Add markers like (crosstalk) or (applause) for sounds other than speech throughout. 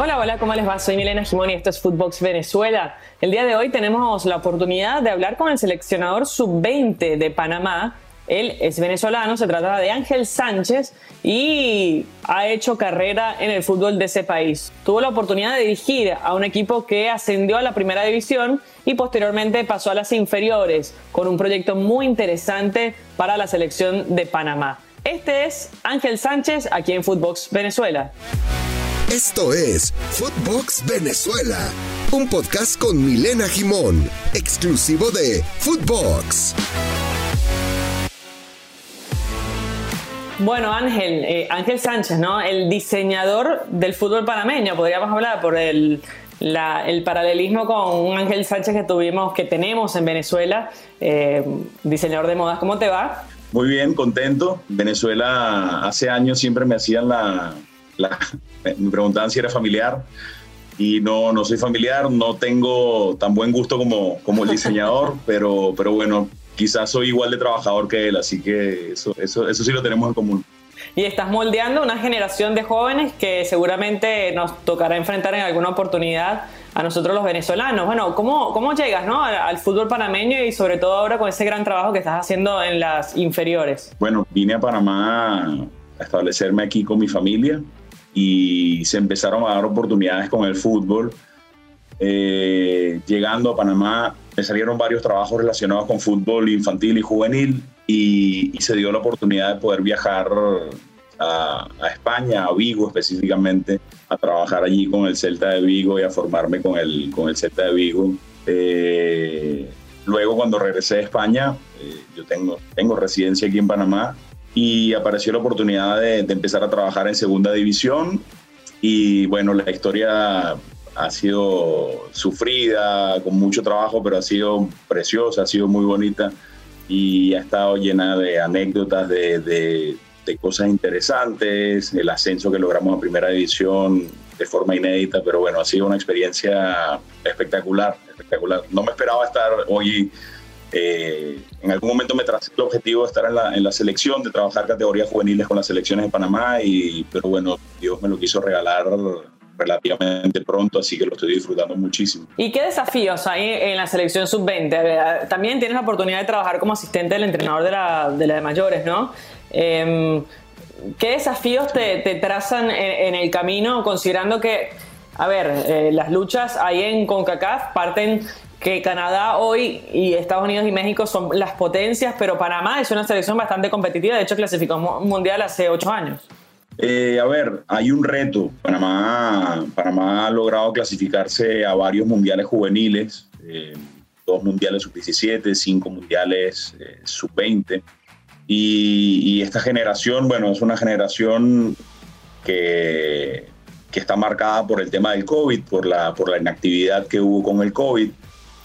Hola, hola, ¿cómo les va? Soy Milena Gimón y esto es Footbox Venezuela. El día de hoy tenemos la oportunidad de hablar con el seleccionador sub-20 de Panamá. Él es venezolano, se trata de Ángel Sánchez y ha hecho carrera en el fútbol de ese país. Tuvo la oportunidad de dirigir a un equipo que ascendió a la primera división y posteriormente pasó a las inferiores con un proyecto muy interesante para la selección de Panamá. Este es Ángel Sánchez aquí en Footbox Venezuela. Esto es Footbox Venezuela, un podcast con Milena Gimón, exclusivo de Footbox. Bueno, Ángel, eh, Ángel Sánchez, ¿no? El diseñador del fútbol panameño, podríamos hablar por el, el paralelismo con un Ángel Sánchez que tuvimos, que tenemos en Venezuela, eh, diseñador de modas. ¿Cómo te va? Muy bien, contento. Venezuela hace años siempre me hacían la, me preguntaban si era familiar y no, no soy familiar, no tengo tan buen gusto como, como el diseñador, (laughs) pero, pero bueno, quizás soy igual de trabajador que él, así que eso, eso, eso sí lo tenemos en común. Y estás moldeando una generación de jóvenes que seguramente nos tocará enfrentar en alguna oportunidad a nosotros los venezolanos. Bueno, ¿cómo, cómo llegas ¿no? al, al, fútbol panameño y sobre todo ahora con ese gran trabajo que estás haciendo en las inferiores? Bueno, vine a Panamá a establecerme aquí con mi familia y se empezaron a dar oportunidades con el fútbol. Eh, llegando a Panamá me salieron varios trabajos relacionados con fútbol infantil y juvenil y, se dio la oportunidad de poder viajar a, España, a Vigo específicamente, a trabajar allí con el Celta de Vigo y a formarme con el, con el Celta de Vigo. Eh, luego cuando regresé a España, eh, yo tengo, tengo residencia aquí en Panamá, y apareció la oportunidad de, empezar a trabajar en segunda división y bueno, la historia ha sido sufrida, con mucho trabajo, pero ha sido preciosa, ha sido muy bonita y ha estado llena de anécdotas, de, de, cosas interesantes, el ascenso que logramos a primera división de forma inédita, pero bueno, ha sido una experiencia espectacular, espectacular. No me esperaba estar hoy eh, en algún momento me tracé el objetivo de estar en la, en la, selección, de trabajar categorías juveniles con las selecciones de Panamá, y, pero bueno, Dios me lo quiso regalar relativamente pronto, así que lo estoy disfrutando muchísimo. ¿Y qué desafíos hay en la selección sub-20? También tienes la oportunidad de trabajar como asistente del entrenador de la de, la de mayores, ¿no? Eh, ¿Qué desafíos te, te trazan en, en, el camino, considerando que, a ver, eh, las luchas ahí en CONCACAF parten que Canadá hoy y Estados Unidos y México son las potencias, pero Panamá es una selección bastante competitiva, de hecho clasificó un mundial hace ocho años. Eh, a ver, hay un reto. Panamá, Panamá ha logrado clasificarse a varios mundiales juveniles, eh, dos mundiales sub-17, cinco mundiales eh, sub-20. Y, y, esta generación, bueno, es una generación que, que, está marcada por el tema del COVID, por la, por la inactividad que hubo con el COVID.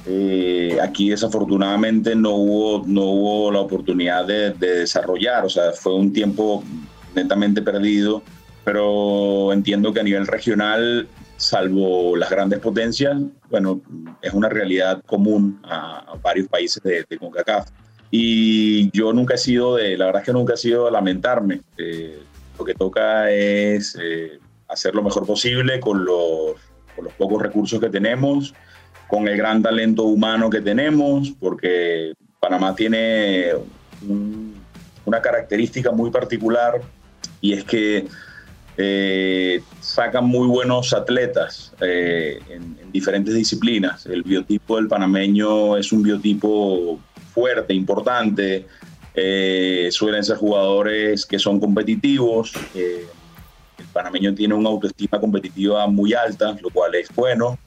Eh, aquí desafortunadamente no hubo, no hubo la oportunidad de, de, desarrollar, o sea, fue un tiempo netamente perdido, pero entiendo que a nivel regional, salvo las grandes potencias, bueno, es una realidad común a, a varios países de, de, CONCACAF. Y yo nunca he sido de, la verdad es que nunca he sido de lamentarme. Eh, lo que toca es eh, hacer lo mejor posible con los, con los pocos recursos que tenemos con el gran talento humano que tenemos, porque Panamá tiene un, una característica muy particular y es que eh, sacan muy buenos atletas eh, en, en, diferentes disciplinas. El biotipo del panameño es un biotipo fuerte, importante. Eh, suelen ser jugadores que son competitivos. el panameño tiene una autoestima competitiva muy alta, lo cual es bueno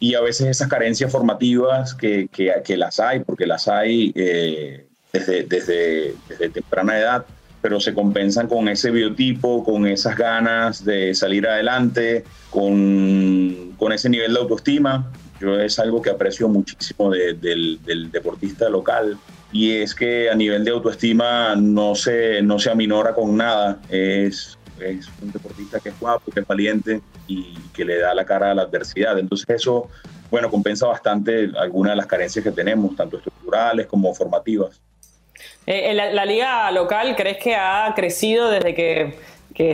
y a veces esas carencias formativas que, que, que las hay, porque las hay eh, desde, desde, desde, temprana edad, pero se compensan con ese biotipo, con esas ganas de salir adelante, con, con ese nivel de autoestima. Yo es algo que aprecio muchísimo de, del, del, deportista local y es que a nivel de autoestima no se, no se aminora con nada, es es un deportista que es guapo, que es valiente y que le da la cara a la adversidad. Entonces eso, bueno, compensa bastante algunas de las carencias que tenemos, tanto estructurales como formativas. Eh, la, la, liga local crees que ha crecido desde que,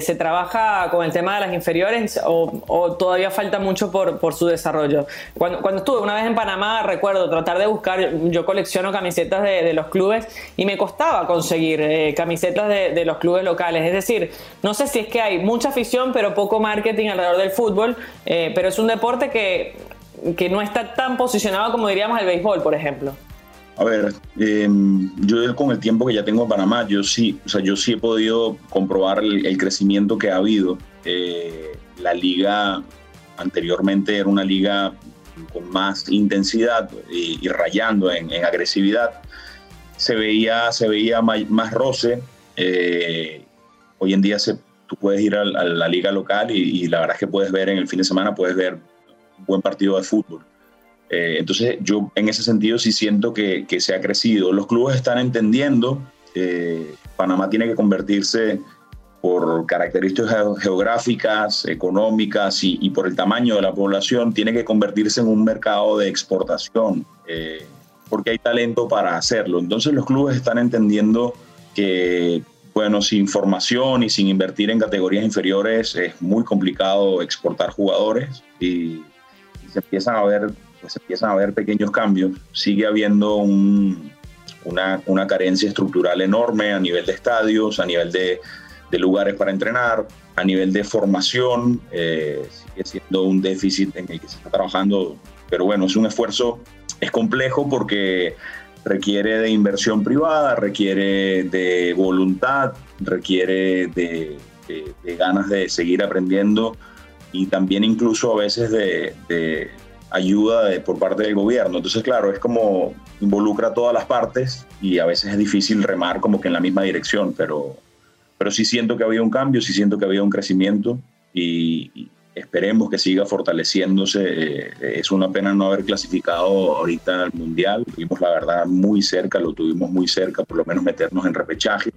se trabaja con el tema de las inferiores o, todavía falta mucho por, su desarrollo. Cuando, cuando, estuve una vez en Panamá, recuerdo tratar de buscar, yo colecciono camisetas de, los clubes y me costaba conseguir eh, camisetas de, los clubes locales. Es decir, no sé si es que hay mucha afición, pero poco marketing alrededor del fútbol, eh, pero es un deporte que, que no está tan posicionado como diríamos el béisbol, por ejemplo. A ver, em, yo con el tiempo que ya tengo en Panamá, yo sí, o sea, yo sí he podido comprobar el, crecimiento que ha habido. Eh, la liga anteriormente era una liga con más intensidad y, rayando en, agresividad. Se veía, se veía más, roce. Eh, hoy en día se, tú puedes ir a, la liga local y, y la verdad es que puedes ver en el fin de semana, puedes ver un buen partido de fútbol. Eh, entonces yo en ese sentido sí siento que, que se ha crecido. Los clubes están entendiendo, que Panamá tiene que convertirse por características geográficas, económicas y, por el tamaño de la población, tiene que convertirse en un mercado de exportación, eh, porque hay talento para hacerlo. Entonces los clubes están entendiendo que, bueno, sin formación y sin invertir en categorías inferiores es muy complicado exportar jugadores y, y se empiezan a ver se empiezan a ver pequeños cambios, sigue habiendo una, una, carencia estructural enorme a nivel de estadios, a nivel de, de lugares para entrenar, a nivel de formación, eh, sigue siendo un déficit en el que se está trabajando, pero bueno, es un esfuerzo, es complejo porque requiere de inversión privada, requiere de voluntad, requiere de, de, ganas de seguir aprendiendo y también incluso a veces de, ayuda por parte del gobierno. Entonces, claro, es como involucra a todas las partes y a veces es difícil remar como que en la misma dirección, pero, pero sí siento que había un cambio, sí siento que había un crecimiento y, esperemos que siga fortaleciéndose. Eh, es una pena no haber clasificado ahorita al Mundial. Tuvimos, la verdad, muy cerca, lo tuvimos muy cerca, por lo menos meternos en repechaje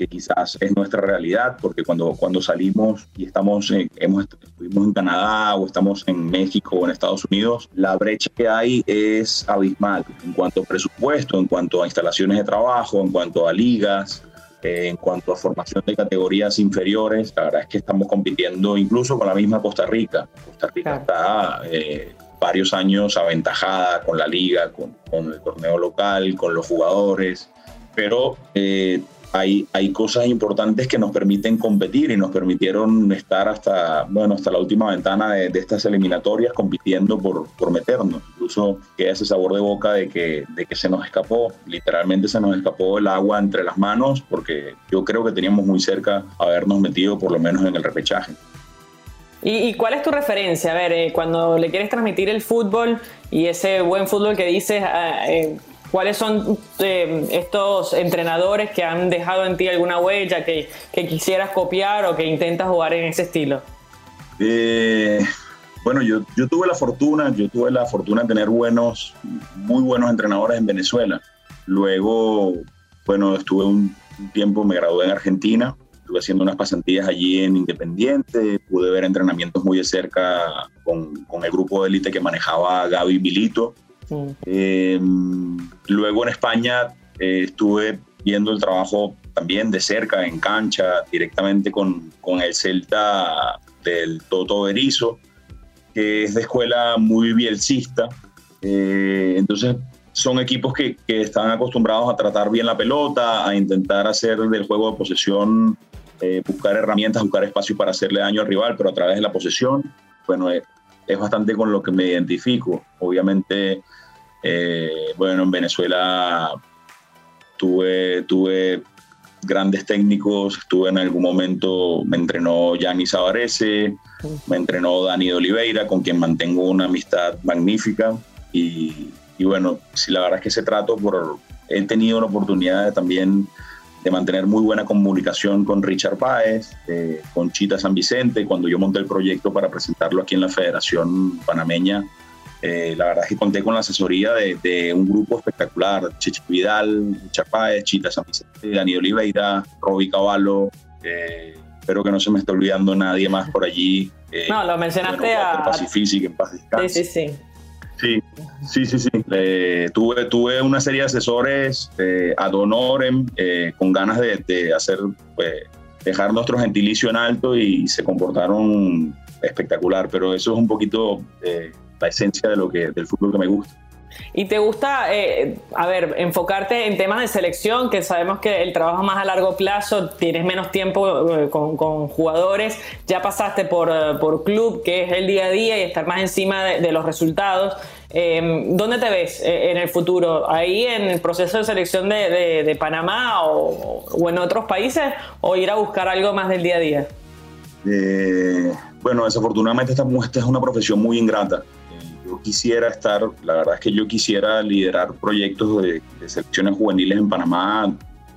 que quizás es nuestra realidad, porque cuando, cuando salimos y estamos en, hemos, estuvimos en Canadá o estamos en México o en Estados Unidos, la brecha que hay es abismal en cuanto a presupuesto, en cuanto a instalaciones de trabajo, en cuanto a ligas, eh, en cuanto a formación de categorías inferiores. La verdad es que estamos compitiendo incluso con la misma Costa Rica. Costa Rica está... Eh, varios años aventajada con la liga, con, con, el torneo local, con los jugadores, pero eh, hay, hay cosas importantes que nos permiten competir y nos permitieron estar hasta, bueno, hasta la última ventana de, estas eliminatorias compitiendo por, por meternos. Incluso queda ese sabor de boca de que, de que se nos escapó, literalmente se nos escapó el agua entre las manos porque yo creo que teníamos muy cerca habernos metido por lo menos en el repechaje. ¿Y, cuál es tu referencia? A ver, eh, cuando le quieres transmitir el fútbol y ese buen fútbol que dices, ah, eh, ¿Cuáles son eh, estos entrenadores que han dejado en ti alguna huella que, quisieras copiar o que intentas jugar en ese estilo? Eh, bueno, yo, yo, tuve la fortuna, yo tuve la fortuna de tener buenos, muy buenos entrenadores en Venezuela. Luego, bueno, estuve un, tiempo, me gradué en Argentina, estuve haciendo unas pasantías allí en Independiente, pude ver entrenamientos muy de cerca con, con el grupo de élite que manejaba Gaby Milito Em, luego en España eh, estuve viendo el trabajo también de cerca, en cancha, directamente con, con el Celta del Toto Berizo, que es de escuela muy bielcista. Eh, entonces son equipos que, que, están acostumbrados a tratar bien la pelota, a intentar hacer del juego de posesión, eh, buscar herramientas, buscar espacio para hacerle daño al rival, pero a través de la posesión. Bueno, es, es bastante con lo que me identifico. Obviamente eh, bueno, en Venezuela tuve, tuve grandes técnicos, estuve en algún momento, me entrenó Gianni Savarese, me entrenó Dani Oliveira, con quien mantengo una amistad magnífica. Y, bueno, si la verdad es que se trato por, he tenido la oportunidad de, también de mantener muy buena comunicación con Richard Páez, eh, con Chita San Vicente, cuando yo monté el proyecto para presentarlo aquí en la Federación Panameña eh, la verdad es que conté con la asesoría de, un grupo espectacular, Chichi Vidal, Chapáez, Chita San Vicente, Dani Oliveira, Roby Cavallo, eh, espero que no se me esté olvidando nadie más por allí. Eh, no, lo mencionaste a... Pacifici, que en paz descanse. Sí, sí, sí. Sí, sí, sí, tuve, tuve una serie de asesores ad honorem, con ganas de, hacer, pues, dejar nuestro gentilicio en alto y se comportaron espectacular, pero eso es un poquito eh, la esencia de lo que, del fútbol que me gusta. ¿Y te gusta, eh, a ver, enfocarte en temas de selección, que sabemos que el trabajo más a largo plazo, tienes menos tiempo eh, con, jugadores, ya pasaste por, por, club, que es el día a día, y estar más encima de, los resultados. ¿Dónde te ves en el futuro? ¿Ahí en el proceso de selección de, de, Panamá o, o, en otros países? ¿O ir a buscar algo más del día a día? Bueno, desafortunadamente esta, esta es una profesión muy ingrata. Yo quisiera estar, la verdad es que yo quisiera liderar proyectos de, selecciones juveniles en Panamá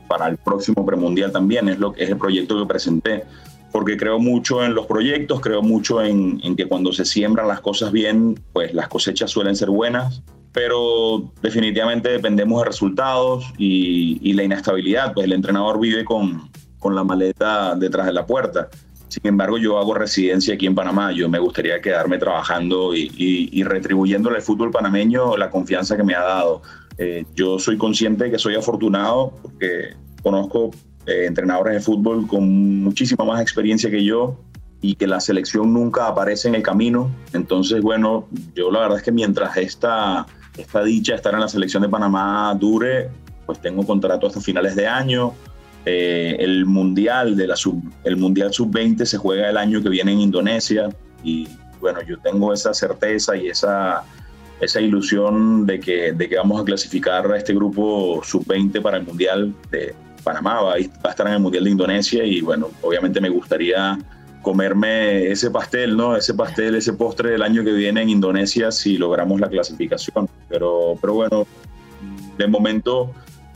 para el próximo premundial también, es, lo, es el proyecto que presenté, porque creo mucho en los proyectos, creo mucho en, que cuando se siembran las cosas bien, pues las cosechas suelen ser buenas, pero definitivamente dependemos de resultados y, y la inestabilidad, pues el entrenador vive con, con la maleta detrás de la puerta. Sin embargo, yo hago residencia aquí en Panamá. Yo me gustaría quedarme trabajando y, y, retribuyéndole al fútbol panameño la confianza que me ha dado. Eh, yo soy consciente de que soy afortunado porque conozco eh, entrenadores de fútbol con muchísima más experiencia que yo y que la selección nunca aparece en el camino. Entonces, bueno, yo la verdad es que mientras esta, esta dicha, estar en la selección de Panamá dure, pues tengo contrato hasta finales de año eh, el mundial de la sub, el mundial sub 20 se juega el año que viene en Indonesia y bueno yo tengo esa certeza y esa esa ilusión de que, de que vamos a clasificar a este grupo sub 20 para el mundial de Panamá va, a estar en el mundial de Indonesia y bueno obviamente me gustaría comerme ese pastel, ¿no? Ese pastel, ese postre del año que viene en Indonesia si logramos la clasificación. Pero, pero bueno, de momento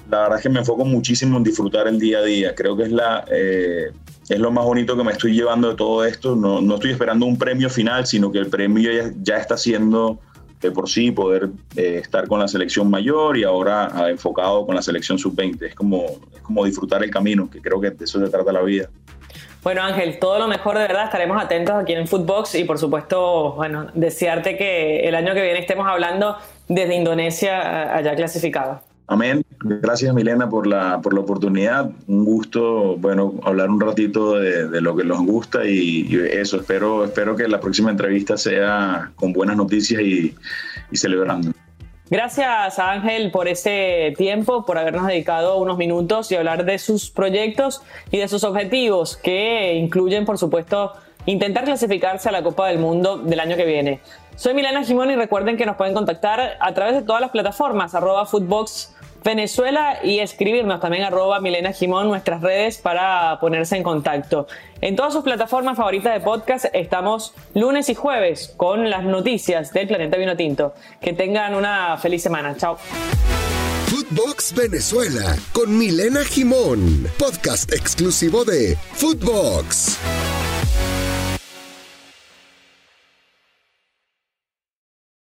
la verdad es que me enfoco muchísimo en disfrutar el día a día. Creo que es, la, eh, es lo más bonito que me estoy llevando de todo esto. No, no estoy esperando un premio final, sino que el premio ya, está siendo de por sí poder eh, estar con la selección mayor y ahora ah, enfocado con la selección sub-20. Es como, es como disfrutar el camino, que creo que de eso se trata la vida. Bueno, Ángel, todo lo mejor de verdad. Estaremos atentos aquí en Footbox y, por supuesto, bueno, desearte que el año que viene estemos hablando desde Indonesia allá clasificado. Amén. Gracias, Milena, por la, por la oportunidad. Un gusto, bueno, hablar un ratito de, lo que nos gusta y, eso. Espero, espero que la próxima entrevista sea con buenas noticias y, y celebrando. Gracias Ángel por ese tiempo, por habernos dedicado unos minutos y hablar de sus proyectos y de sus objetivos, que incluyen, por supuesto, intentar clasificarse a la Copa del Mundo del año que viene. Soy Milena Jimón y recuerden que nos pueden contactar a través de todas las plataformas, arroba Footbox Venezuela y escribirnos también arroba Milena Jimón nuestras redes para ponerse en contacto. En todas sus plataformas favoritas de podcast estamos lunes y jueves con las noticias del planeta vino tinto. Que tengan una feliz semana. Chao. Footbox Venezuela con Milena Jimón, podcast exclusivo de Footbox.